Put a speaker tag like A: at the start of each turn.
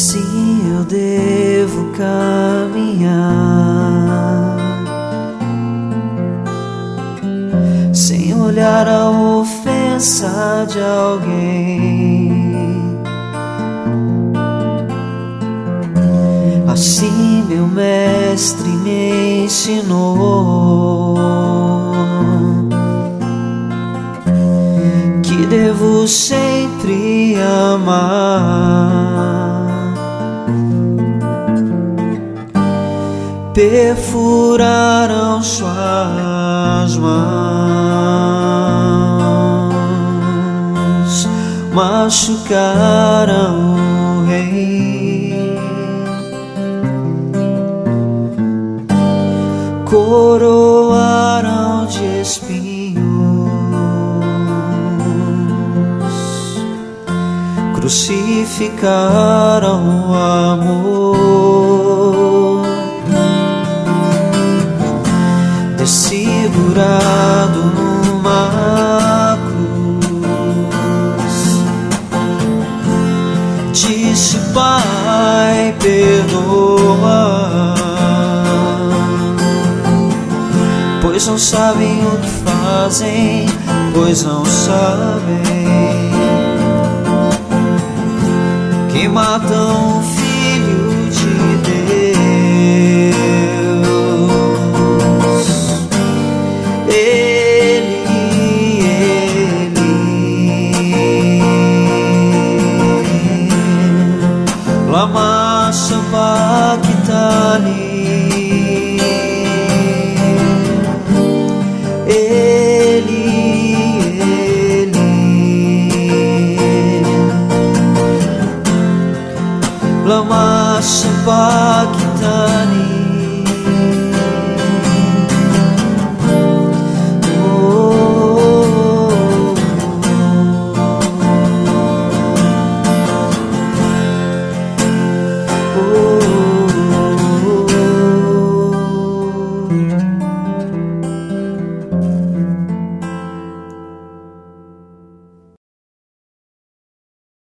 A: assim eu devo caminhar. Sem olhar a ofensa de alguém. Assim meu mestre me ensinou. Que devo sempre amar. Perfuraram suas mãos, machucaram o rei, coroaram de espinhos, crucificaram o amor. Disse, Pai, perdoa, pois não sabem o que fazem, pois não sabem. Que matam o Mamasaba kita ni Eli, Eli. Mamasaba kita ni